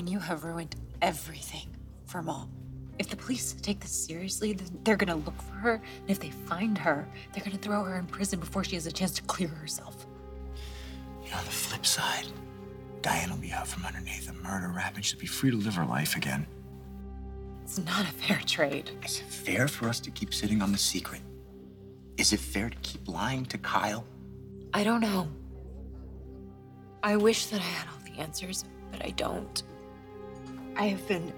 when you have ruined everything for mom. If the police take this seriously, then they're gonna look for her. And if they find her, they're gonna throw her in prison before she has a chance to clear herself. You know, on the flip side, Diane will be out from underneath a murder rap and she'll be free to live her life again. It's not a fair trade. Is it fair for us to keep sitting on the secret? Is it fair to keep lying to Kyle? I don't know. I wish that I had all the answers, but I don't. I have been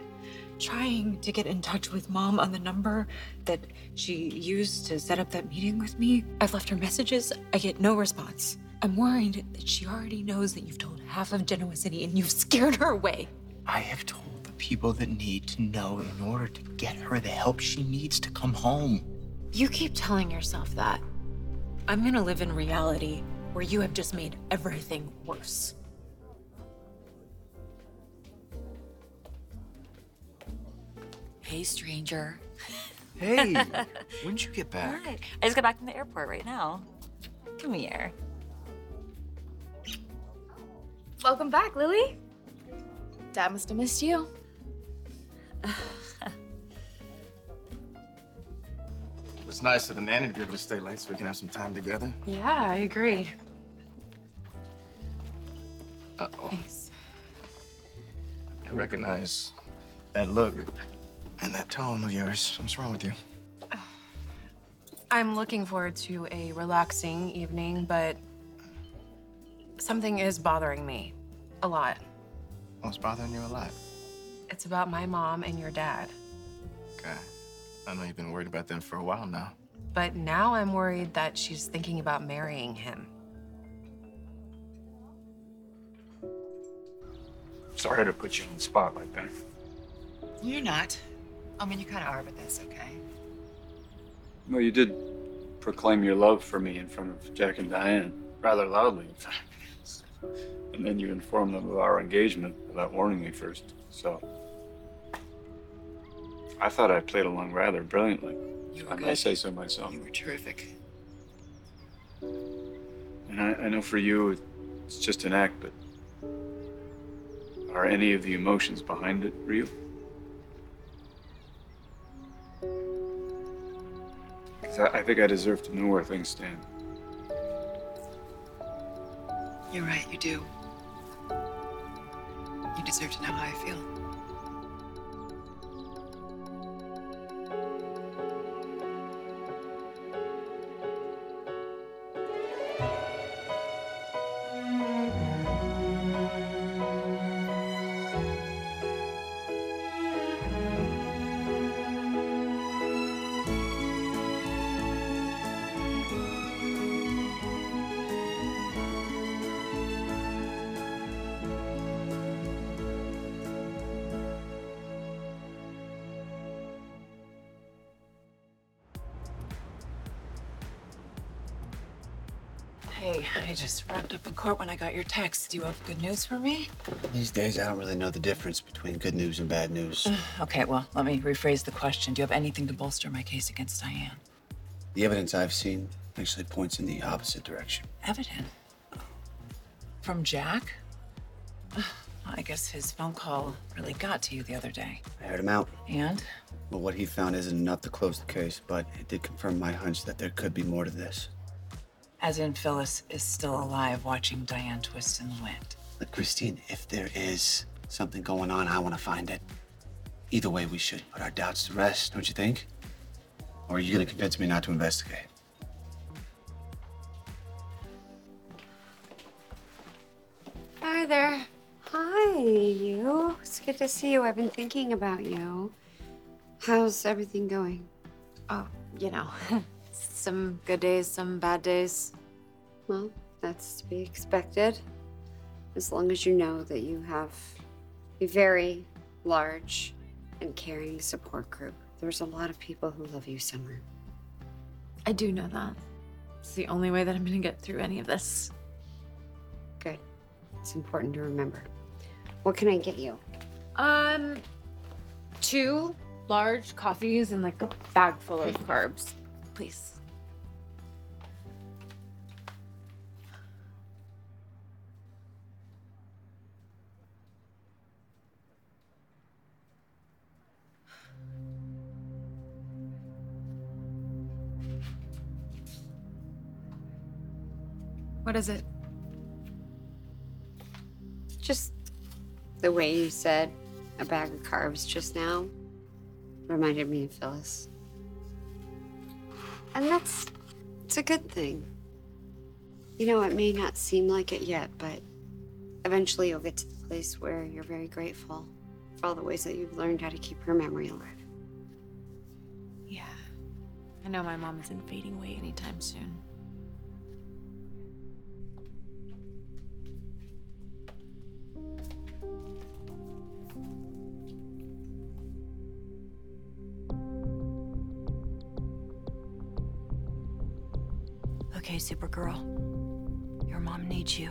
trying to get in touch with mom on the number that she used to set up that meeting with me. I've left her messages. I get no response. I'm worried that she already knows that you've told half of Genoa City and you've scared her away. I have told the people that need to know in order to get her the help she needs to come home. You keep telling yourself that. I'm gonna live in reality where you have just made everything worse. Hey, stranger. Hey, when'd you get back? Hi. I just got back from the airport right now. Come here. Welcome back, Lily. Dad must have missed you. It's nice of the nanny to be able to stay late so we can have some time together. Yeah, I agree. Uh-oh. Thanks. I recognize that look and that tone of yours. What's wrong with you? I'm looking forward to a relaxing evening, but something is bothering me a lot. What's bothering you a lot? It's about my mom and your dad. Okay. I know you've been worried about them for a while now. But now I'm worried that she's thinking about marrying him. Sorry to put you on the spot like that. You're not. I mean, you kind of are, but that's okay. Well, you did proclaim your love for me in front of Jack and Diane, rather loudly, in fact. And then you informed them of our engagement without warning me first. So I thought I played along rather brilliantly. You were I may good. say so myself. You were terrific. And I, I know for you, it's just an act, but are any of the emotions behind it real? I think I deserve to know where things stand. You're right, you do. You deserve to know how I feel. Hey, I just wrapped up in court when I got your text. Do you have good news for me? These days, I don't really know the difference between good news and bad news. Okay, well, let me rephrase the question. Do you have anything to bolster my case against Diane? The evidence I've seen actually points in the opposite direction. Evidence? From Jack? I guess his phone call really got to you the other day. I heard him out. And? Well, what he found isn't enough to close the case, but it did confirm my hunch that there could be more to this. As in, Phyllis is still alive watching Diane twist in the wind. But Christine, if there is something going on, I want to find it. Either way, we should put our doubts to rest, don't you think? Or are you going to convince me not to investigate? Hi there. Hi, you. It's good to see you. I've been thinking about you. How's everything going? Oh, you know, some good days, some bad days. Well, that's to be expected. As long as you know that you have a very large and caring support group. There's a lot of people who love you, Summer. I do know that. It's the only way that I'm gonna get through any of this. Good. It's important to remember. What can I get you? Um, two large coffees and like a bag full of carbs, please. What is it? Just the way you said a bag of carbs just now reminded me of Phyllis. And that's it's a good thing. You know, it may not seem like it yet, but eventually you'll get to the place where you're very grateful for all the ways that you've learned how to keep her memory alive. Yeah. I know my mom isn't fading away anytime soon. Okay, Supergirl. Your mom needs you.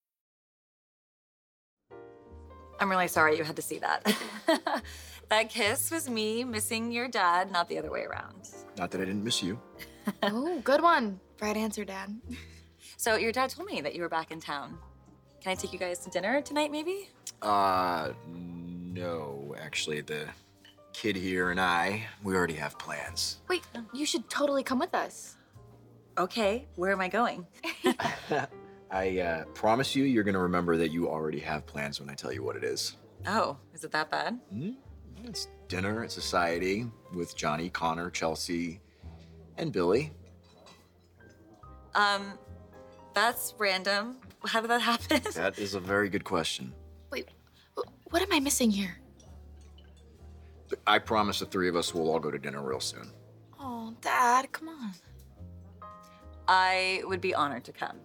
I'm really sorry you had to see that. that kiss was me missing your dad, not the other way around. Not that I didn't miss you. oh, good one. Right answer, Dad. So your dad told me that you were back in town. Can I take you guys to dinner tonight, maybe? Uh, no. Actually, the kid here and I, we already have plans. Wait, you should totally come with us. Okay, where am I going? I uh, promise you, you're gonna remember that you already have plans when I tell you what it is. Oh, is it that bad? Hmm? It's dinner at Society with Johnny, Connor, Chelsea, and Billy. Um, that's random. How did that happen? That is a very good question. Wait, what am I missing here? I promise the three of us will all go to dinner real soon. Oh, Dad, come on. I would be honored to come.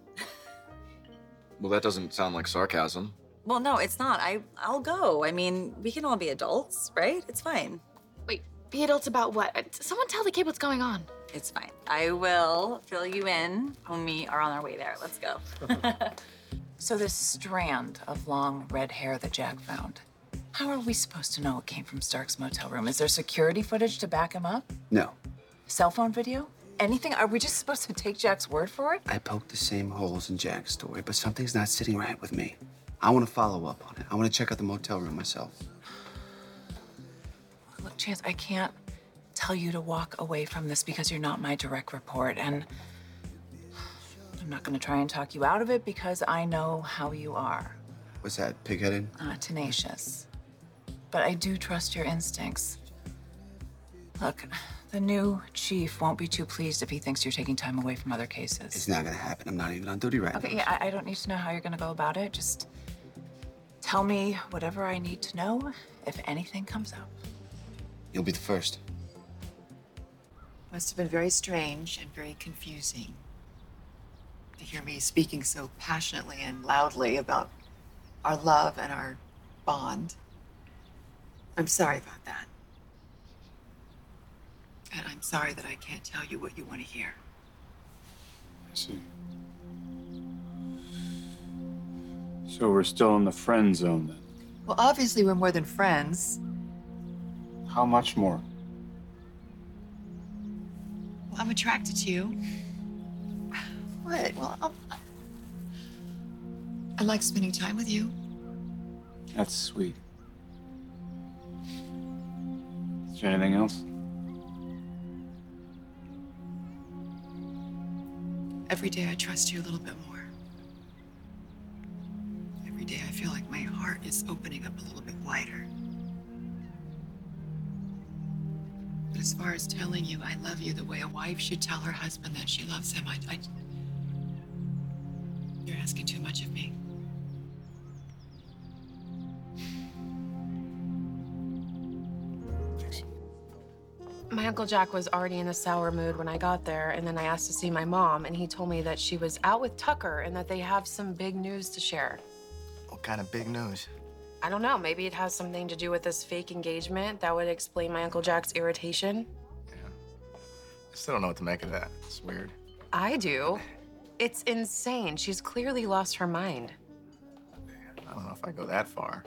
Well, that doesn't sound like sarcasm. Well, no, it's not. I I'll go. I mean, we can all be adults, right? It's fine. Wait, be adults about what? Uh, Someone tell the kid what's going on. It's fine. I will fill you in when we are on our way there. Let's go. So this strand of long red hair that Jack found, how are we supposed to know it came from Stark's motel room? Is there security footage to back him up? No. Cell phone video? Anything? Are we just supposed to take Jack's word for it? I poked the same holes in Jack's story, but something's not sitting right with me. I want to follow up on it. I want to check out the motel room myself. Look, Chance, I can't tell you to walk away from this because you're not my direct report, and I'm not going to try and talk you out of it because I know how you are. What's that, pigheaded? uh, tenacious. But I do trust your instincts. Look, the new chief won't be too pleased if he thinks you're taking time away from other cases. It's not gonna happen. I'm not even on duty right Okay, now. yeah, I, I don't need to know how you're gonna go about it. Just tell me whatever I need to know if anything comes up. You'll be the first. Must have been very strange and very confusing to hear me speaking so passionately and loudly about our love and our bond. I'm sorry about that. And I'm sorry that I can't tell you what you want to hear. I see. So we're still in the friend zone then. Well, obviously, we're more than friends. How much more? Well, I'm attracted to you. What? Well, I'll, I like spending time with you. That's sweet. Is there anything else? Every day I trust you a little bit more. Every day I feel like my heart is opening up a little bit wider. But as far as telling you I love you the way a wife should tell her husband that she loves him, I, I you're asking too much of me. My Uncle Jack was already in a sour mood when I got there, and then I asked to see my mom, and he told me that she was out with Tucker and that they have some big news to share. What kind of big news? I don't know, maybe it has something to do with this fake engagement. That would explain my Uncle Jack's irritation. Yeah. I still don't know what to make of that. It's weird. I do. It's insane. She's clearly lost her mind. I don't know if I go that far.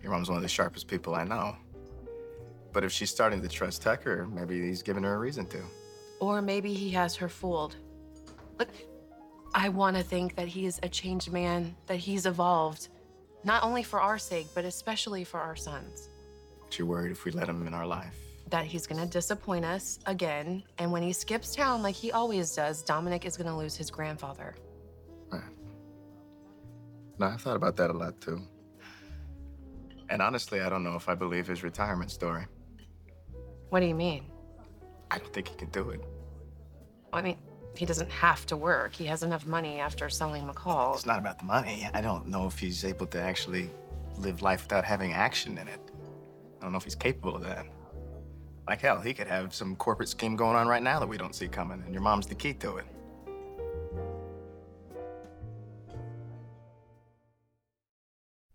Your mom's one of the sharpest people I know. But if she's starting to trust Tucker, maybe he's giving her a reason to. Or maybe he has her fooled. Look, I want to think that he is a changed man, that he's evolved, not only for our sake, but especially for our sons. But you're worried if we let him in our life. That he's gonna disappoint us again, and when he skips town like he always does, Dominic is gonna lose his grandfather. Right. No, I've thought about that a lot too. And honestly, I don't know if I believe his retirement story. What do you mean? I don't think he can do it. I mean, he doesn't have to work. He has enough money after selling McCall. It's not about the money. I don't know if he's able to actually live life without having action in it. I don't know if he's capable of that. Like hell, he could have some corporate scheme going on right now that we don't see coming, and your mom's the key to it.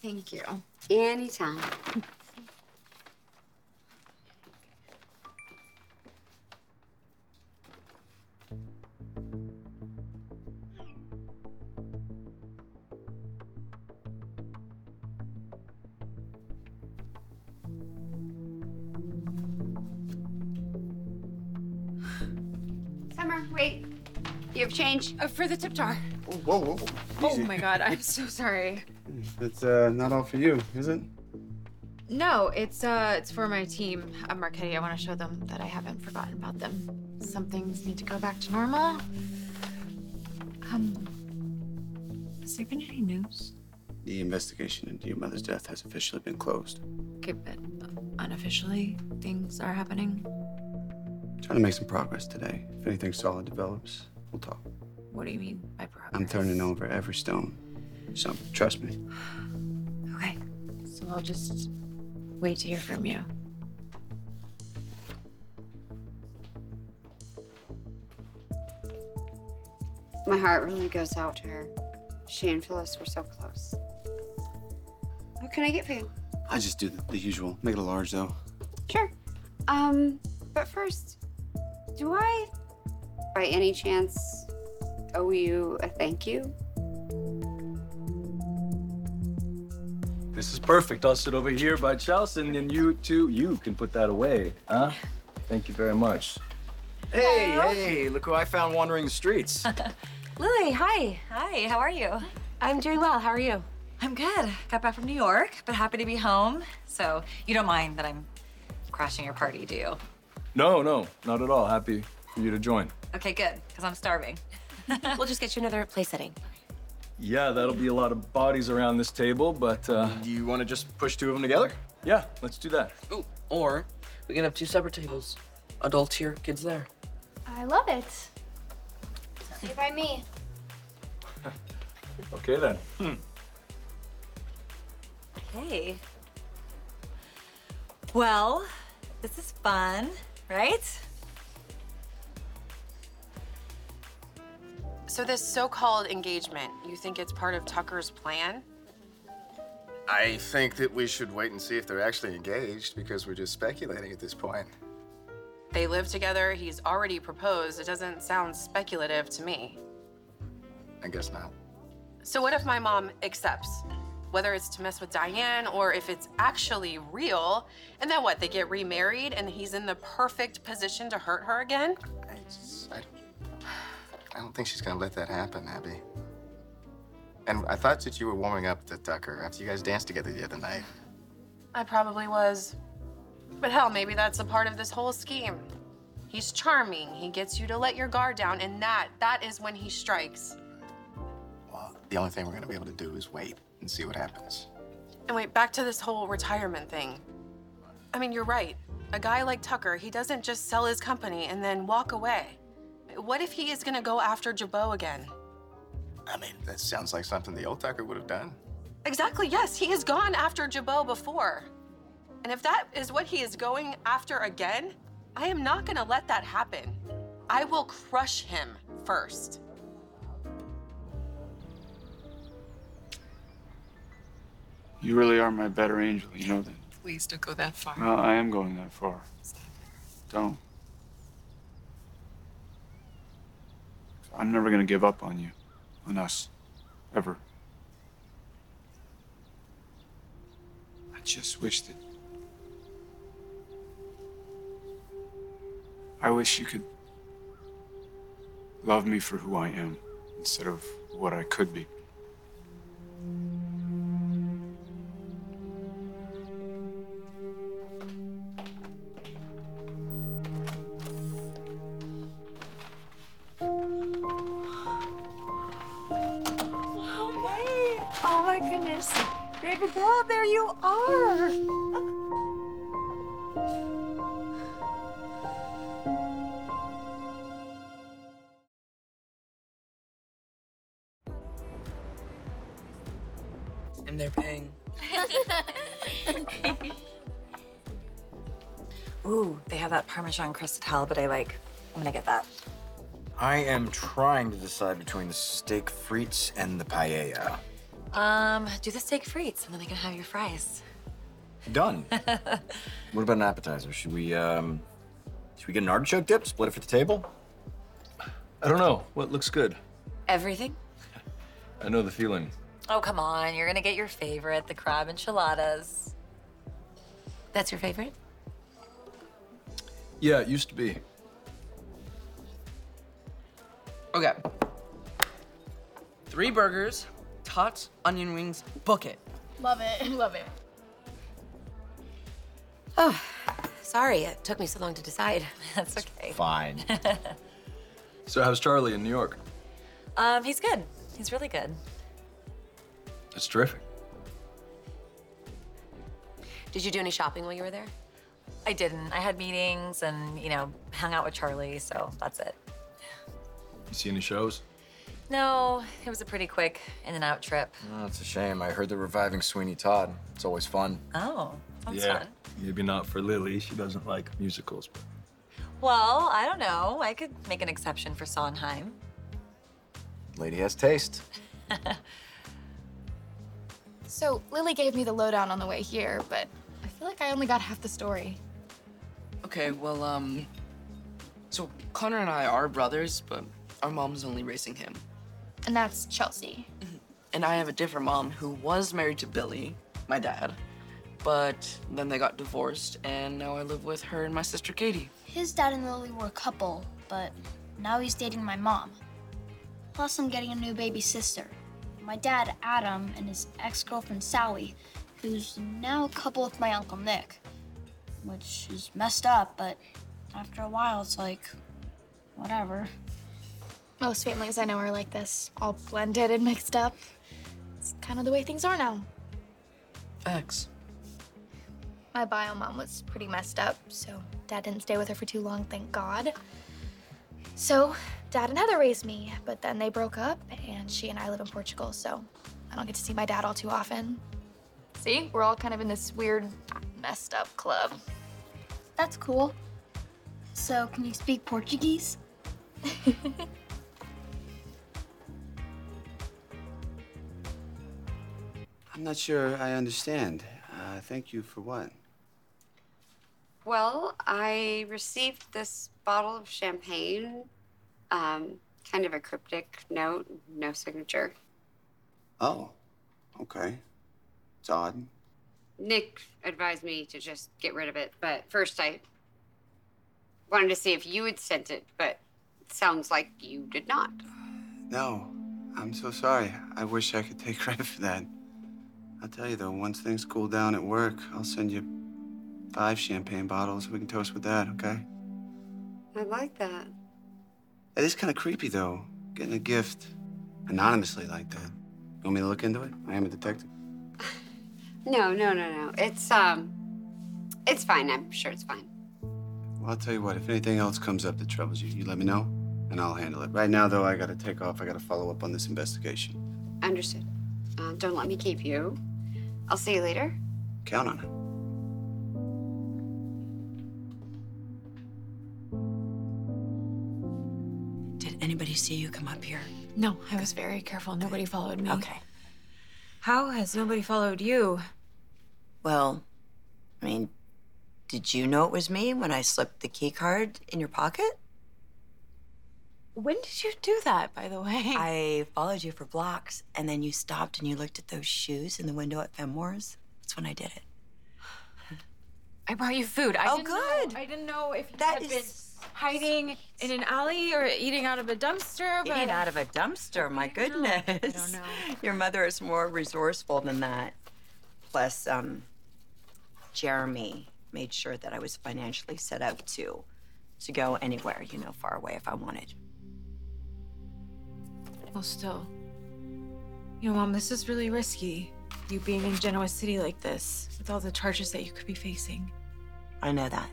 Thank you. Anytime. Summer, wait. You have change? Uh, for the tip jar. Whoa, whoa, whoa. Oh Easy. my god, I'm so sorry. That's uh, not all for you, is it? No, it's uh it's for my team at Marchetti. I want to show them that I haven't forgotten about them. Some things need to go back to normal. Um has there been any news? The investigation into your mother's death has officially been closed. Okay, but unofficially things are happening. Trying to make some progress today. If anything solid develops, we'll talk. What do you mean by progress? I'm turning over every stone. So trust me. Okay. So I'll just wait to hear from you. My heart really goes out to her. She and Phyllis were so close. What can I get for you? I just do the, the usual. Make it a large though. Sure. Um, but first, do I, by any chance, owe you a thank you? This is perfect. I'll sit over here by Chelsea, and then you two, you can put that away, huh? Thank you very much. Hey, hey, look who I found wandering the streets. Lily, hi. Hi, how are you? I'm doing well. How are you? I'm good. Got back from New York, but happy to be home. So you don't mind that I'm crashing your party, do you? No, no, not at all. Happy for you to join. Okay, good, because I'm starving. we'll just get you another place setting. Yeah, that'll be a lot of bodies around this table, but uh, Do you want to just push two of them together? yeah, let's do that. Ooh, or we can have two separate tables. Adults here, kids there. I love it. Stay by me. Okay then. Hmm. Hey. Well, this is fun, right? So this so-called engagement, you think it's part of Tucker's plan? I think that we should wait and see if they're actually engaged because we're just speculating at this point. They live together. He's already proposed. It doesn't sound speculative to me. I guess not. So what if my mom accepts? Whether it's to mess with Diane or if it's actually real, and then what? They get remarried and he's in the perfect position to hurt her again? I, just, I, I don't think she's gonna let that happen, Abby. And I thought that you were warming up to Tucker after you guys danced together the other night. I probably was. But hell, maybe that's a part of this whole scheme. He's charming. He gets you to let your guard down, and that that is when he strikes. Well, the only thing we're gonna be able to do is wait and see what happens. And wait, back to this whole retirement thing. I mean, you're right. A guy like Tucker, he doesn't just sell his company and then walk away. What if he is gonna go after Jabot again? I mean, that sounds like something the old Tucker would have done. Exactly, yes. He has gone after Jabot before. And if that is what he is going after again, I am not gonna let that happen. I will crush him first. You really are my better angel, you know that. Please don't go that far. Well, I am going that far. Don't. I'm never gonna give up on you, on us, ever. I just wish that. I wish you could love me for who I am instead of what I could be. Baby there you are. And they're paying. Ooh, they have that Parmesan crusted halibut I like. I'm gonna get that. I am trying to decide between the steak frites and the paella. Um, do the steak frites, and then I can have your fries. Done. what about an appetizer? Should we um should we get an artichoke dip? Split it for the table? I don't know. What looks good? Everything? I know the feeling. Oh, come on. You're gonna get your favorite, the crab enchiladas. That's your favorite? Yeah, it used to be. Okay. Three burgers, tots, onion rings, book it. Love it. Love it. Oh, sorry it took me so long to decide. That's okay. Fine. So how's Charlie in New York? Um, he's good. He's really good. That's terrific. Did you do any shopping while you were there? I didn't. I had meetings and, you know, hung out with Charlie, so that's it. You see any shows? No, it was a pretty quick in and out trip. Oh, it's a shame. I heard they're reviving Sweeney Todd. It's always fun. Oh, sounds yeah. fun. Maybe not for Lily. She doesn't like musicals. But Well, I don't know. I could make an exception for Sondheim. Lady has taste. So Lily gave me the lowdown on the way here, but I feel like I only got half the story. Okay, well, um. So Connor and I are brothers, but our mom's only raising him. And that's Chelsea. Mm-hmm. And I have a different mom who was married to Billy, my dad. But then they got divorced, and now I live with her and my sister Katie. His dad and Lily were a couple, but now he's dating my mom. Plus, I'm getting a new baby sister. My dad, Adam, and his ex girlfriend, Sally, who's now a couple with my Uncle Nick. Which is messed up, but after a while, it's like, whatever. Most families I know are like this, all blended and mixed up. It's kind of the way things are now. Facts. My bio mom was pretty messed up, so dad didn't stay with her for too long, thank God. So, dad and Heather raised me, but then they broke up, and she and I live in Portugal, so I don't get to see my dad all too often. See, we're all kind of in this weird, messed up club. That's cool. So, can you speak Portuguese? I'm not sure I understand. Uh, thank you for what? Well, I received this bottle of champagne, um, kind of a cryptic note, no signature. Oh, okay. It's odd. Nick advised me to just get rid of it, but first I wanted to see if you had sent it, but it sounds like you did not. No, I'm so sorry. I wish I could take credit for that. I'll tell you though, once things cool down at work, I'll send you five champagne bottles. We can toast with that, okay? I like that. It is kind of creepy, though, getting a gift anonymously like that. You want me to look into it? I am a detective. No, no, no, no. It's um, it's fine. I'm sure it's fine. Well, I'll tell you what, if anything else comes up that troubles you, you let me know, and I'll handle it. Right now, though, I gotta take off. I gotta follow up on this investigation. Understood. Uh, don't let me keep you. I'll see you later. Count on it. Did anybody see you come up here? No, I was very careful. Nobody followed me. Okay. How has nobody followed you? Well, I mean, did you know it was me when I slipped the key card in your pocket? When did you do that, by the way? I followed you for blocks, and then you stopped and you looked at those shoes in the window at Fenmore's. That's when I did it. I brought you food. I Oh, didn't good. Know, I didn't know if you That had is been hiding in an alley or eating out of a dumpster. But Eating out of a dumpster, my goodness. I don't know. Your mother is more resourceful than that. Plus, um, Jeremy made sure that I was financially set up to to go anywhere, you know, far away if I wanted. Well, still. You know, Mom, this is really risky. You being in Genoa City like this, with all the charges that you could be facing. I know that.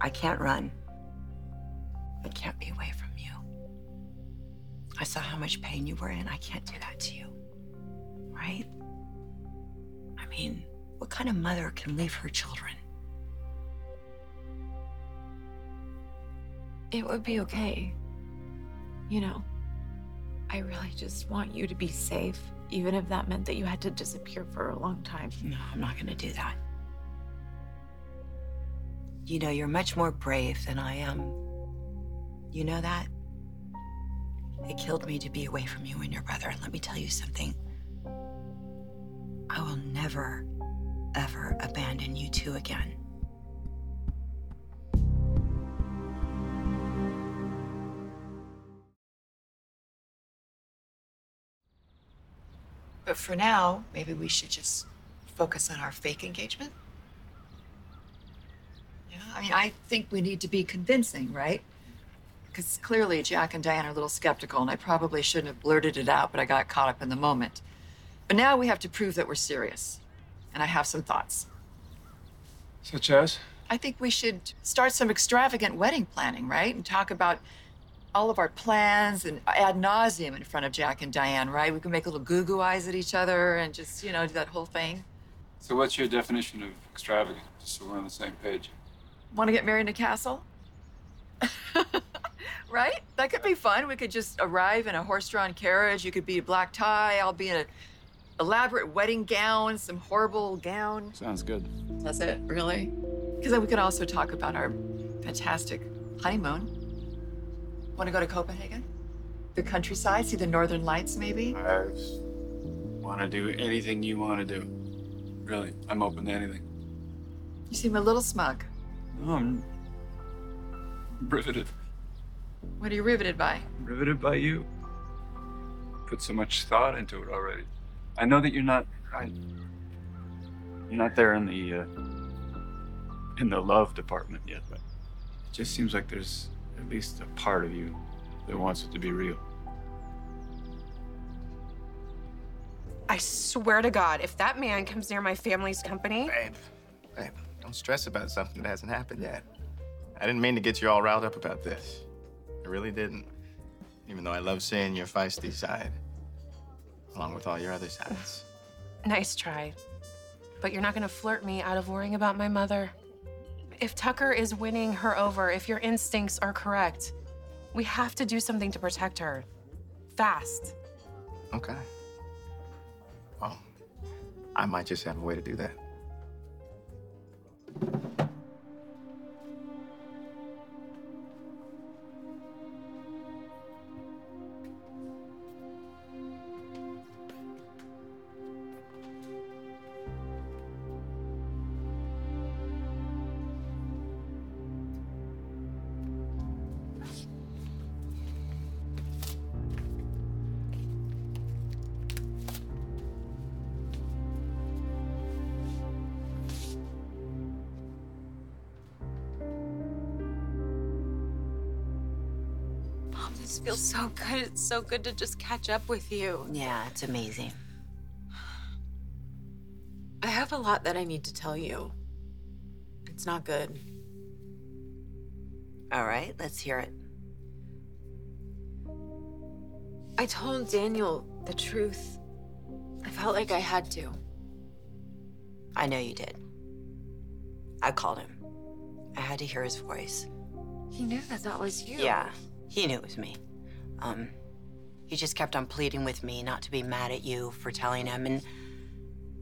I can't run. I can't be away from you. I saw how much pain you were in. I can't do that to you. Right? I mean, what kind of mother can leave her children? It would be okay. You know, I really just want you to be safe, even if that meant that you had to disappear for a long time. No, I'm not to do that. You know, you're much more brave than I am. You know that? It killed me to be away from you and your brother. And let me tell you something I will never, ever abandon you two again. But for now, maybe we should just focus on our fake engagement. Yeah, I mean, I think we need to be convincing, right? Because clearly Jack and Diane are a little skeptical, and I probably shouldn't have blurted it out, but I got caught up in the moment. But now we have to prove that we're serious. And I have some thoughts. Such as? I think we should start some extravagant wedding planning, right? And talk about all of our plans and ad nauseum in front of Jack and Diane, right? We can make little goo goo eyes at each other and just, you know, do that whole thing. So, what's your definition of extravagant? Just so we're on the same page. Want to get married in a castle? right? That could be fun. We could just arrive in a horse drawn carriage. You could be a black tie. I'll be in an elaborate wedding gown, some horrible gown. Sounds good. That's it, really? Because then we could also talk about our fantastic honeymoon. Want to go to Copenhagen? The countryside, see the northern lights, maybe? I want to do anything you want to do. Really, I'm open to anything. You seem a little smug. No, I'm riveted. What are you riveted by? Riveted by you. Put so much thought into it already. I know that you're not. I, you're not there in the uh, in the love department yet, but it just seems like there's at least a part of you that wants it to be real. I swear to God, if that man comes near my family's company. Babe, babe, don't stress about something that hasn't happened yet. I didn't mean to get you all riled up about this. I really didn't. Even though I love seeing your feisty side, along with all your other sides. Nice try. But you're not gonna flirt me out of worrying about my mother. If Tucker is winning her over, if your instincts are correct, we have to do something to protect her. Fast. Okay. Well, I might just have a way to do that. So good to just catch up with you. Yeah, it's amazing. I have a lot that I need to tell you. It's not good. All right, let's hear it. I told Daniel the truth. I felt like I had to. I know you did. I called him. I had to hear his voice. He knew that that was you. Yeah, he knew it was me. Um, he just kept on pleading with me not to be mad at you for telling him. And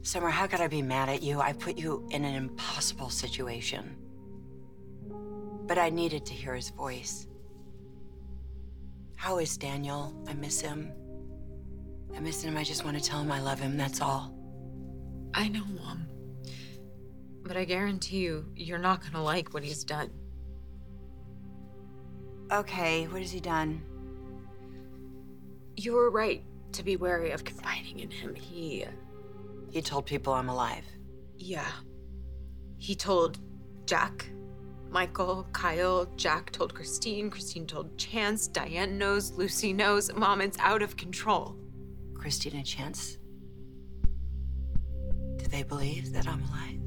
Summer, how could I be mad at you? I put you in an impossible situation. But I needed to hear his voice. How is Daniel? I miss him. I miss him. I just want to tell him I love him. That's all. I know, Mom. But I guarantee you, you're not gonna like what he's done. Okay, what has he done? You were right to be wary of confiding in him. He. He told people I'm alive. Yeah. He told Jack, Michael, Kyle, Jack told Christine, Christine told Chance, Diane knows, Lucy knows. Mom, it's out of control. Christine and Chance. Do they believe that I'm alive?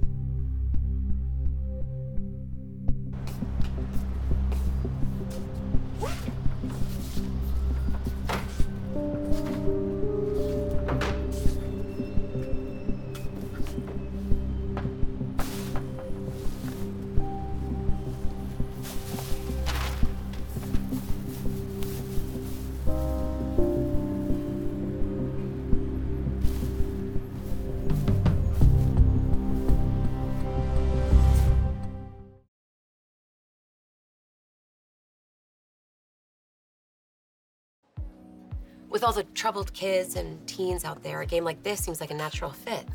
With all the troubled kids and teens out there, a game like this seems like a natural fit.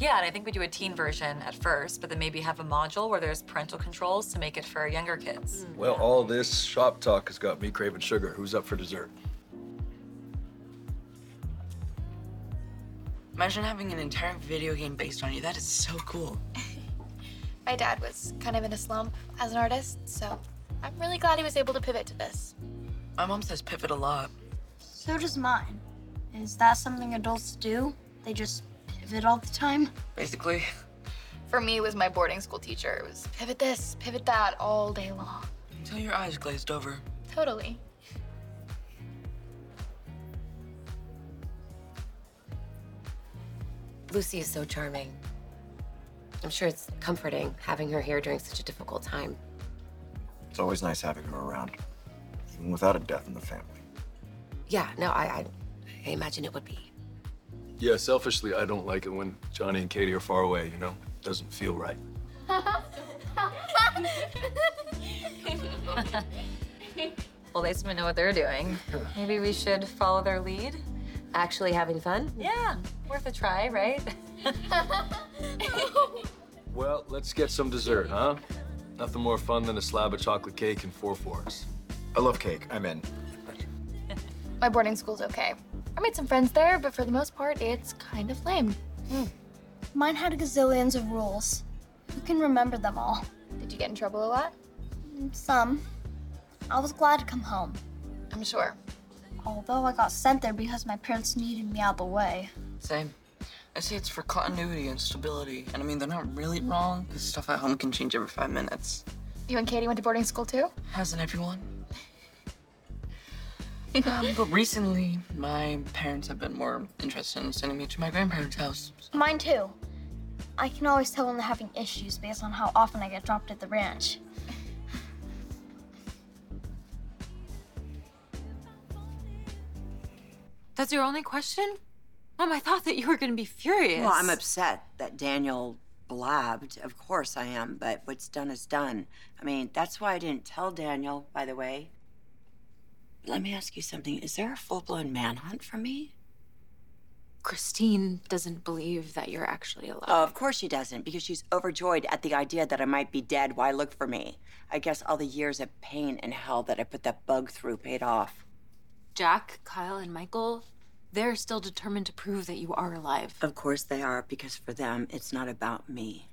Yeah, and I think we do a teen version at first, but then maybe have a module where there's parental controls to make it for younger kids. Mm. Well, all this shop talk has got me craving sugar. Who's up for dessert? Imagine having an entire video game based on you. That is so cool. My dad was kind of in a slump as an artist, so I'm really glad he was able to pivot to this. My mom says pivot a lot. So does mine. Is that something adults do? They just pivot all the time? Basically. For me, it was my boarding school teacher. It was pivot this, pivot that all day long. Until your eyes glazed over. Totally. Lucy is so charming. I'm sure it's comforting having her here during such a difficult time. It's always nice having her around, even without a death in the family. Yeah, no, I, I, I imagine it would be. Yeah, selfishly, I don't like it when Johnny and Katie are far away, you know? It Doesn't feel right. well, they seem to know what they're doing. Maybe we should follow their lead. Actually having fun? Yeah, worth a try, right? Well, let's get some dessert, huh? Nothing more fun than a slab of chocolate cake and four forks. I love cake. I'm in. My boarding school's okay. I made some friends there, but for the most part, it's kind of lame. Hmm. Mine had gazillions of rules. Who can remember them all? Did you get in trouble a lot? Mm, some. I was glad to come home. I'm sure. Although I got sent there because my parents needed me out of the way. Same. I say it's for continuity and stability. And I mean, they're not really wrong. because stuff at home can change every five minutes. You and Katie went to boarding school too? Hasn't everyone? Um, but recently, my parents have been more interested in sending me to my grandparents' house. Mine too. I can always tell when they're having issues based on how often I get dropped at the ranch. That's your only question? Mom, I thought that you were gonna be furious. Well, I'm upset that Daniel blabbed. Of course I am, but what's done is done. I mean, that's why I didn't tell Daniel, by the way. Let me ask you something. Is there a full blown manhunt for me? Christine doesn't believe that you're actually alive. Oh, of course she doesn't, because she's overjoyed at the idea that I might be dead. Why look for me? I guess all the years of pain and hell that I put that bug through paid off. Jack, Kyle, and Michael, they're still determined to prove that you are alive. Of course they are, because for them, it's not about me.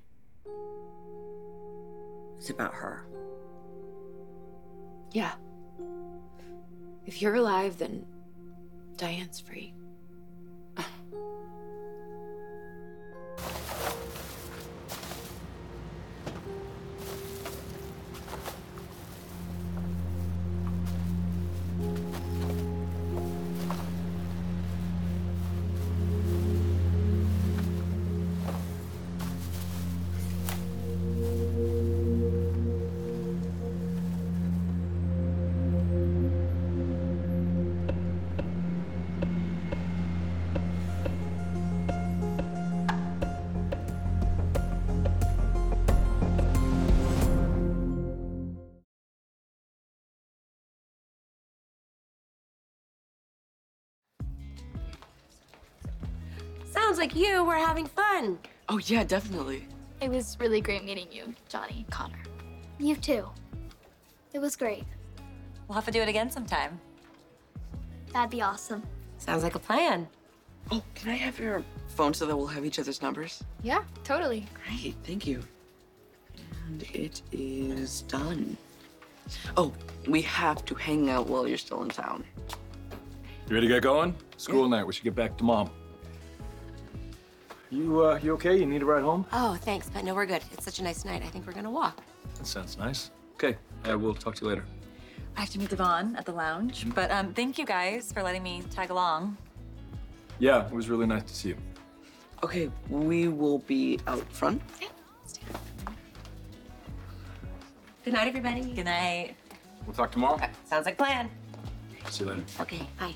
It's about her. Yeah. If you're alive, then Diane's free. Like you were having fun. Oh, yeah, definitely. It was really great meeting you, Johnny, Connor. You too. It was great. We'll have to do it again sometime. That'd be awesome. Sounds like a plan. Oh, can I have your phone so that we'll have each other's numbers? Yeah, totally. Great, thank you. And it is done. Oh, we have to hang out while you're still in town. You ready to get going? School night. We should get back to mom. You, uh, you okay? You need a ride home? Oh, thanks, but no, we're good. It's such a nice night. I think we're gonna walk. That sounds nice. Okay, I will talk to you later. I have to meet Devon at the lounge, but um, thank you guys for letting me tag along. Yeah, it was really nice to see you. Okay, we will be out front. Good night, everybody. Good night. We'll talk tomorrow. Okay, Sounds like a plan. See you later. Okay, bye.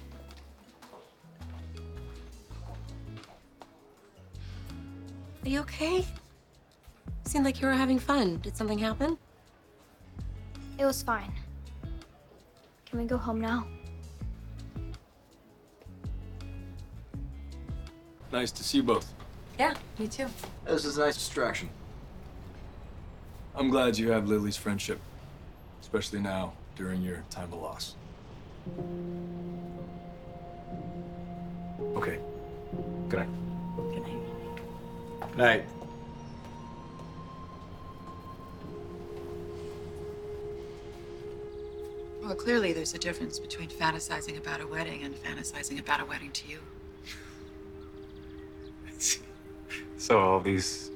Are you okay? Seemed like you were having fun. Did something happen? It was fine. Can we go home now? Nice to see you both. Yeah, me too. This is a nice distraction. I'm glad you have Lily's friendship, especially now during your time of loss. Okay. Good night. Good night. Night. Well, clearly there's a difference between fantasizing about a wedding and fantasizing about a wedding to you. So all these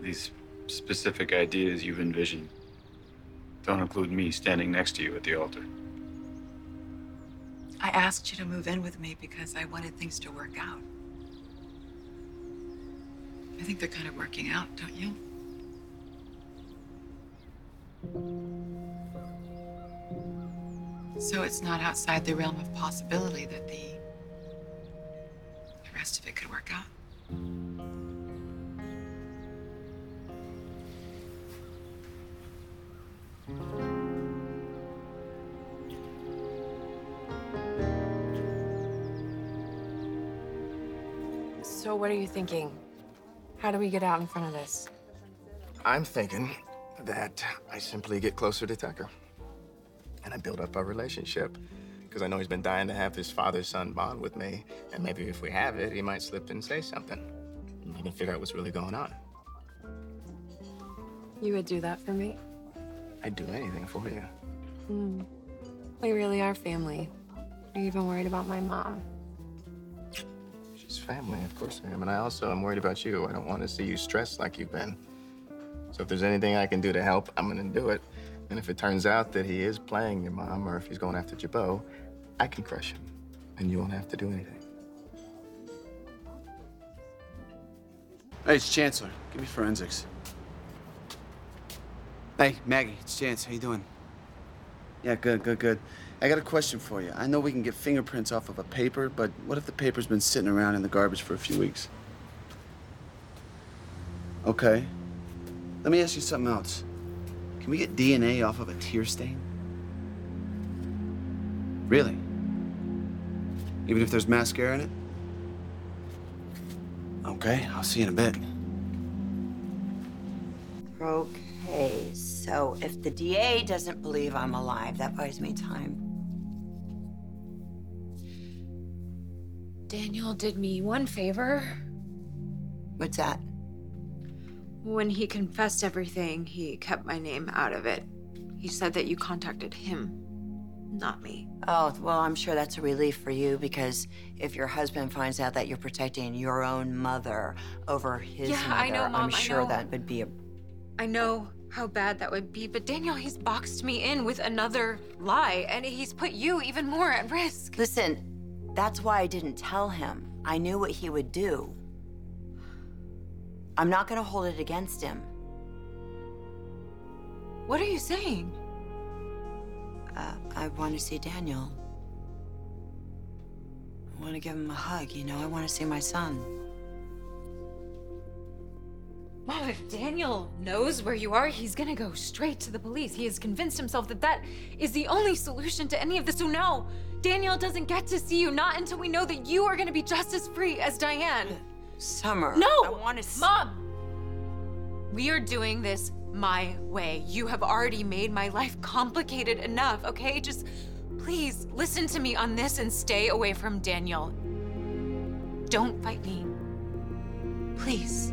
these specific ideas you've envisioned don't include me standing next to you at the altar. I asked you to move in with me because I wanted things to work out. I think they're kind of working out, don't you? So it's not outside the realm of possibility that the the rest of it could work out. So, what are you thinking? How do we get out in front of this? I'm thinking that I simply get closer to Tucker. And I build up our relationship. Because I know he's been dying to have his father son bond with me. And maybe if we have it, he might slip and say something. And we can figure out what's really going on. You would do that for me? I'd do anything for you. Hmm. We really are family. Are you even worried about my mom? She's family, of course I am. And I also am worried about you. I don't want to see you stressed like you've been. So if there's anything I can do to help, I'm gonna do it. And if it turns out that he is playing your mom or if he's going after Jabot, I can crush him. And you won't have to do anything. Hey, it's Chancellor. Give me forensics. Hey, Maggie, it's Chance. How you doing? Yeah, good, good, good. I got a question for you. I know we can get fingerprints off of a paper, but what if the paper's been sitting around in the garbage for a few weeks? Okay. Let me ask you something else. Can we get DNA off of a tear stain? Really? Even if there's mascara in it? Okay, I'll see you in a bit. Okay, so if the DA doesn't believe I'm alive, that buys me time. Daniel did me one favor. What's that? When he confessed everything, he kept my name out of it. He said that you contacted him. not me. Oh, well, I'm sure that's a relief for you because if your husband finds out that you're protecting your own mother over his Yeah, mother, I know, Mom, I'm sure know. that would be a I know how bad that would be, but Daniel, he's boxed me in with another lie, and he's put you even more at risk. Listen, that's why I didn't tell him. I knew what he would do. I'm not gonna hold it against him. What are you saying? Uh, I want to see Daniel. I want to give him a hug, you know? I want to see my son. Mom, if Daniel knows where you are, he's gonna go straight to the police. He has convinced himself that that is the only solution to any of this. So no, Daniel doesn't get to see you, not until we know that you are gonna be just as free as Diane. Uh, Summer. No! I want to see. Mom! We are doing this my way. You have already made my life complicated enough, okay? Just please listen to me on this and stay away from Daniel. Don't fight me. Please.